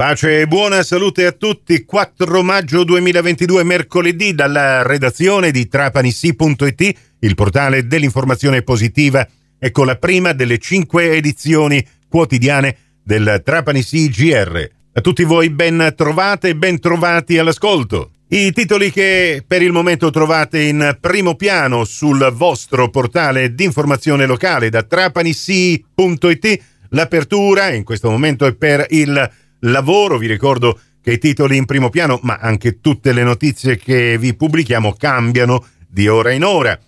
Pace e buona salute a tutti. 4 maggio 2022, mercoledì, dalla redazione di trapanissi.it, il portale dell'informazione positiva. Ecco la prima delle cinque edizioni quotidiane del Trapanissi GR. A tutti voi ben trovate e ben trovati all'ascolto. I titoli che per il momento trovate in primo piano sul vostro portale di informazione locale da trapanissi.it. L'apertura in questo momento è per il lavoro. Vi ricordo che i titoli in primo piano, ma anche tutte le notizie che vi pubblichiamo cambiano di ora in ora.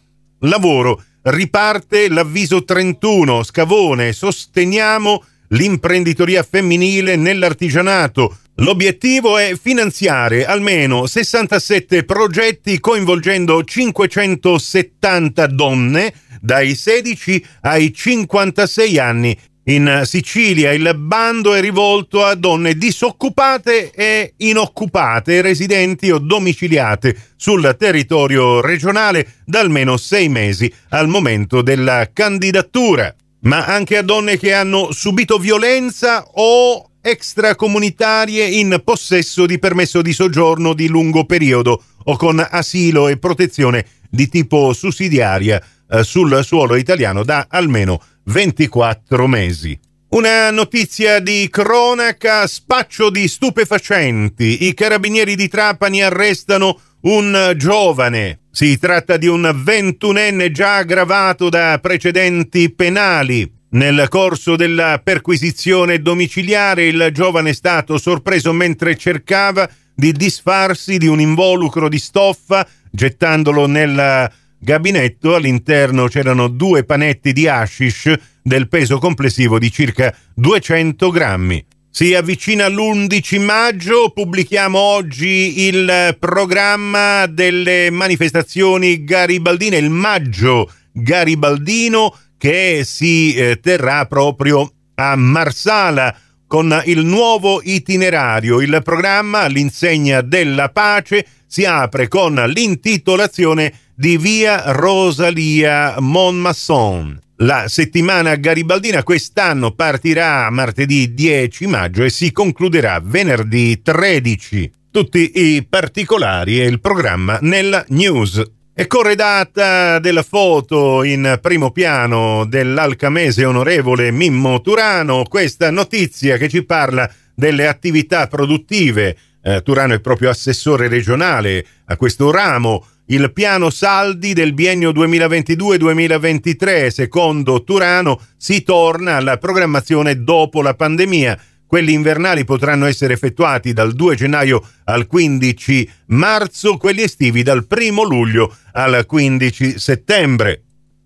Lavoro. Riparte l'avviso 31. Scavone. Sosteniamo l'imprenditoria femminile nell'artigianato. L'obiettivo è finanziare almeno 67 progetti coinvolgendo 570 donne dai 16 ai 56 anni in Sicilia il bando è rivolto a donne disoccupate e inoccupate, residenti o domiciliate sul territorio regionale da almeno sei mesi al momento della candidatura, ma anche a donne che hanno subito violenza o extracomunitarie in possesso di permesso di soggiorno di lungo periodo o con asilo e protezione di tipo sussidiaria eh, sul suolo italiano da almeno 24 mesi. Una notizia di cronaca, spaccio di stupefacenti. I carabinieri di Trapani arrestano un giovane. Si tratta di un ventunenne già aggravato da precedenti penali. Nel corso della perquisizione domiciliare il giovane è stato sorpreso mentre cercava di disfarsi di un involucro di stoffa gettandolo nel gabinetto. All'interno c'erano due panetti di hashish del peso complessivo di circa 200 grammi. Si avvicina l'11 maggio, pubblichiamo oggi il programma delle manifestazioni garibaldine, il maggio garibaldino che si eh, terrà proprio a Marsala con il nuovo itinerario. Il programma all'insegna della pace si apre con l'intitolazione di via Rosalia Monmasson. La settimana garibaldina quest'anno partirà martedì 10 maggio e si concluderà venerdì 13. Tutti i particolari e il programma nella news. È corredata della foto in primo piano dell'alcamese onorevole Mimmo Turano questa notizia che ci parla delle attività produttive. Eh, Turano è proprio assessore regionale a questo ramo il piano saldi del biennio 2022-2023. Secondo Turano si torna alla programmazione dopo la pandemia. Quelli invernali potranno essere effettuati dal 2 gennaio al 15 marzo, quelli estivi dal 1 luglio al 15 settembre.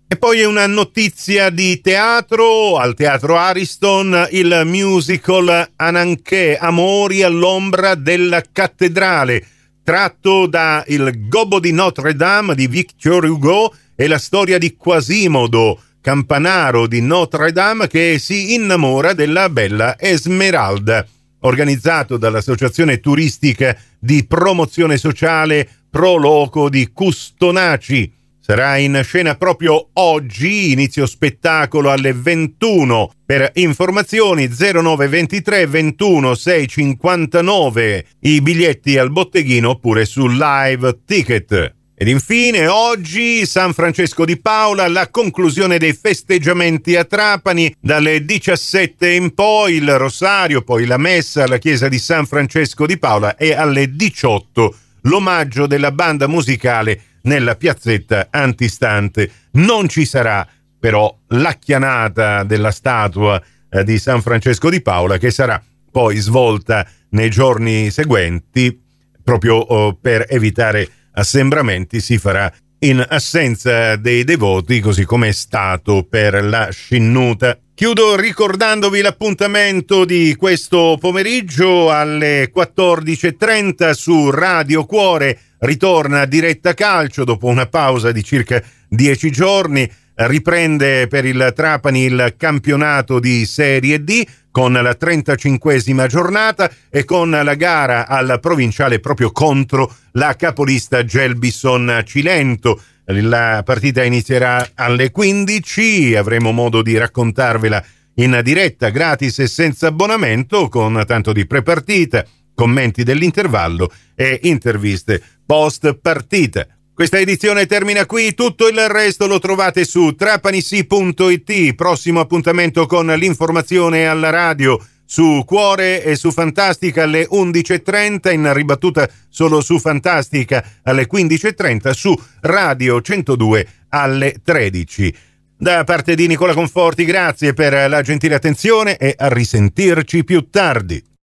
E poi una notizia di teatro, al Teatro Ariston, il musical Ananché, Amori all'ombra della cattedrale tratto da Il Gobbo di Notre Dame di Victor Hugo e la storia di Quasimodo, campanaro di Notre Dame che si innamora della bella Esmeralda. Organizzato dall'Associazione Turistica di Promozione Sociale Pro Loco di Custonaci. Sarà in scena proprio oggi, inizio spettacolo alle 21. Per informazioni 0923 21 659. I biglietti al botteghino oppure su live ticket. Ed infine oggi San Francesco di Paola, la conclusione dei festeggiamenti a Trapani, dalle 17 in poi il rosario, poi la messa alla chiesa di San Francesco di Paola e alle 18 l'omaggio della banda musicale nella piazzetta antistante. Non ci sarà però la chianata della statua eh, di San Francesco di Paola che sarà poi svolta nei giorni seguenti proprio oh, per evitare assembramenti si farà in assenza dei devoti così come è stato per la scinnuta. Chiudo ricordandovi l'appuntamento di questo pomeriggio alle 14.30 su Radio Cuore ritorna diretta calcio dopo una pausa di circa dieci giorni. Riprende per il Trapani il campionato di Serie D con la 35esima giornata e con la gara al provinciale proprio contro la capolista Gelbison Cilento. La partita inizierà alle 15, avremo modo di raccontarvela in diretta gratis e senza abbonamento con tanto di prepartita, commenti dell'intervallo e interviste post partita. Questa edizione termina qui, tutto il resto lo trovate su trapanisi.it. Prossimo appuntamento con l'informazione alla radio su Cuore e su Fantastica alle 11.30, in ribattuta solo su Fantastica alle 15.30, su Radio 102 alle 13. Da parte di Nicola Conforti, grazie per la gentile attenzione e a risentirci più tardi.